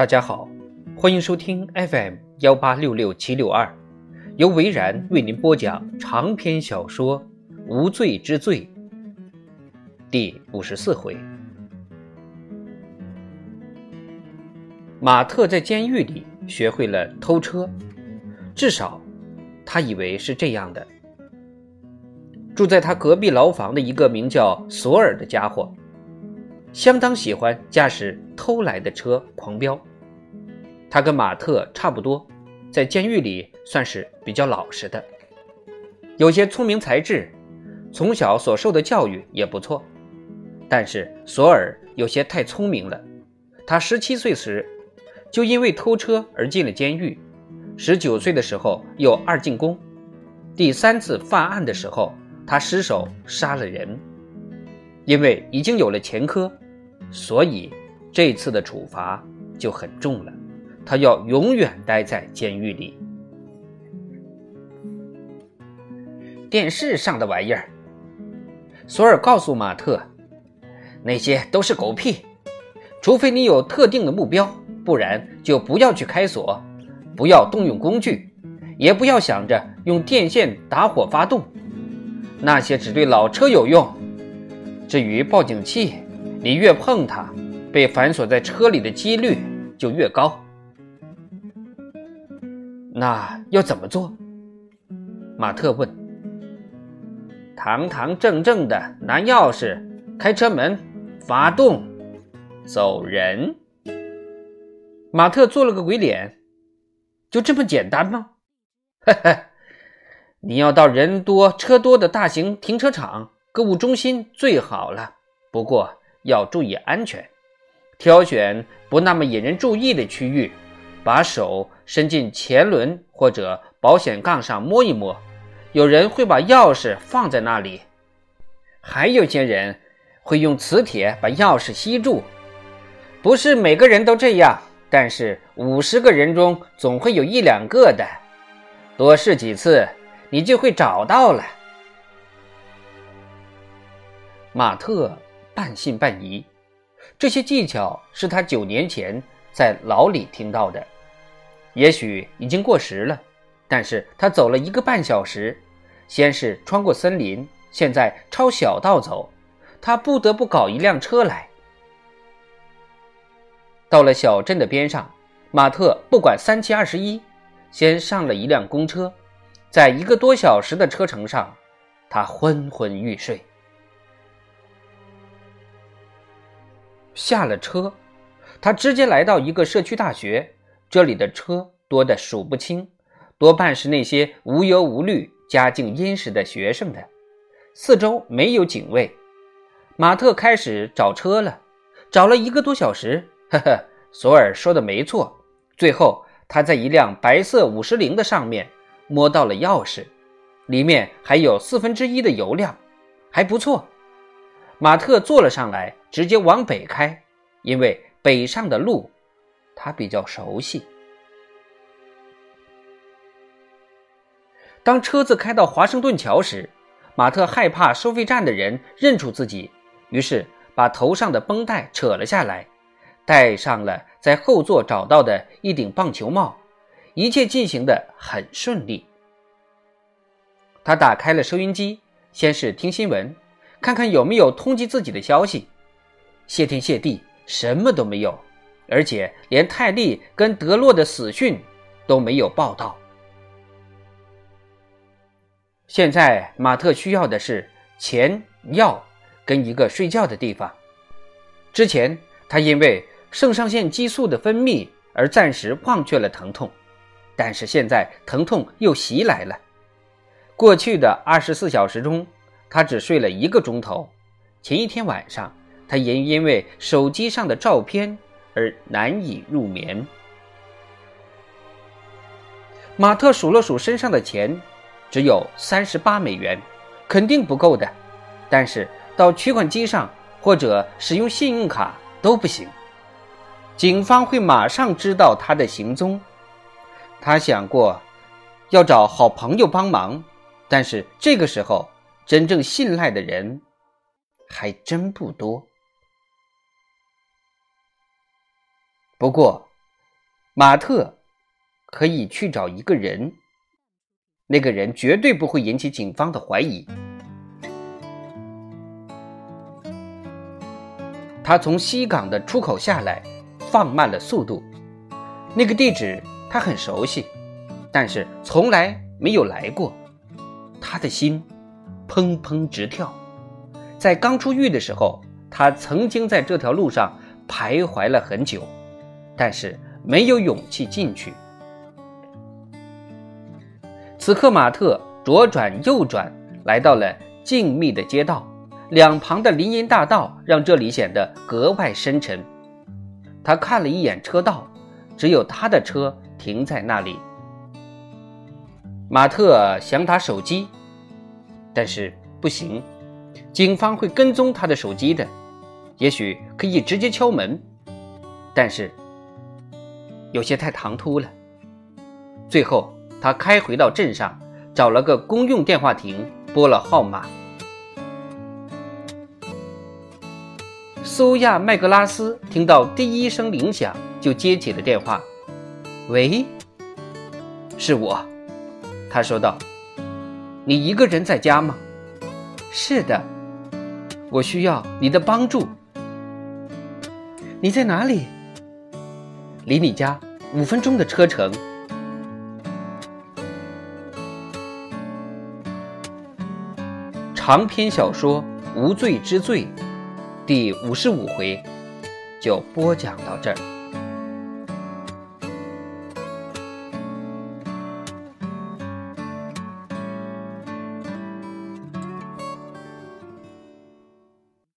大家好，欢迎收听 FM 幺八六六七六二，由维然为您播讲长篇小说《无罪之罪》第五十四回。马特在监狱里学会了偷车，至少他以为是这样的。住在他隔壁牢房的一个名叫索尔的家伙，相当喜欢驾驶偷来的车狂飙。他跟马特差不多，在监狱里算是比较老实的，有些聪明才智，从小所受的教育也不错。但是索尔有些太聪明了，他十七岁时就因为偷车而进了监狱，十九岁的时候又二进宫，第三次犯案的时候他失手杀了人。因为已经有了前科，所以这次的处罚就很重了。他要永远待在监狱里。电视上的玩意儿，索尔告诉马特，那些都是狗屁。除非你有特定的目标，不然就不要去开锁，不要动用工具，也不要想着用电线打火发动，那些只对老车有用。至于报警器，你越碰它，被反锁在车里的几率就越高。那要怎么做？马特问。堂堂正正的拿钥匙开车门，发动，走人。马特做了个鬼脸。就这么简单吗？呵呵，你要到人多车多的大型停车场、购物中心最好了。不过要注意安全，挑选不那么引人注意的区域。把手伸进前轮或者保险杠上摸一摸，有人会把钥匙放在那里，还有些人会用磁铁把钥匙吸住。不是每个人都这样，但是五十个人中总会有一两个的。多试几次，你就会找到了。马特半信半疑，这些技巧是他九年前。在牢里听到的，也许已经过时了，但是他走了一个半小时，先是穿过森林，现在抄小道走，他不得不搞一辆车来。到了小镇的边上，马特不管三七二十一，先上了一辆公车，在一个多小时的车程上，他昏昏欲睡。下了车。他直接来到一个社区大学，这里的车多得数不清，多半是那些无忧无虑、家境殷实的学生的。四周没有警卫，马特开始找车了，找了一个多小时。呵呵，索尔说的没错。最后，他在一辆白色五十铃的上面摸到了钥匙，里面还有四分之一的油量，还不错。马特坐了上来，直接往北开，因为。北上的路，他比较熟悉。当车子开到华盛顿桥时，马特害怕收费站的人认出自己，于是把头上的绷带扯了下来，戴上了在后座找到的一顶棒球帽，一切进行的很顺利。他打开了收音机，先是听新闻，看看有没有通缉自己的消息。谢天谢地。什么都没有，而且连泰利跟德洛的死讯都没有报道。现在马特需要的是钱、药跟一个睡觉的地方。之前他因为肾上腺激素的分泌而暂时忘却了疼痛，但是现在疼痛又袭来了。过去的二十四小时中，他只睡了一个钟头。前一天晚上。他也因为手机上的照片而难以入眠。马特数了数身上的钱，只有三十八美元，肯定不够的。但是到取款机上或者使用信用卡都不行，警方会马上知道他的行踪。他想过要找好朋友帮忙，但是这个时候真正信赖的人还真不多。不过，马特可以去找一个人，那个人绝对不会引起警方的怀疑。他从西港的出口下来，放慢了速度。那个地址他很熟悉，但是从来没有来过。他的心砰砰直跳。在刚出狱的时候，他曾经在这条路上徘徊了很久，但是没有勇气进去。此刻，马特左转右转，来到了静谧的街道。两旁的林荫大道让这里显得格外深沉。他看了一眼车道，只有他的车停在那里。马特想打手机，但是不行，警方会跟踪他的手机的。也许可以直接敲门，但是有些太唐突了。最后，他开回到镇上，找了个公用电话亭，拨了号码。苏亚麦格拉斯听到第一声铃响，就接起了电话。“喂，是我。”他说道。“你一个人在家吗？”“是的，我需要你的帮助。”“你在哪里？”“离你家五分钟的车程。”长篇小说《无罪之罪》。第五十五回，就播讲到这儿。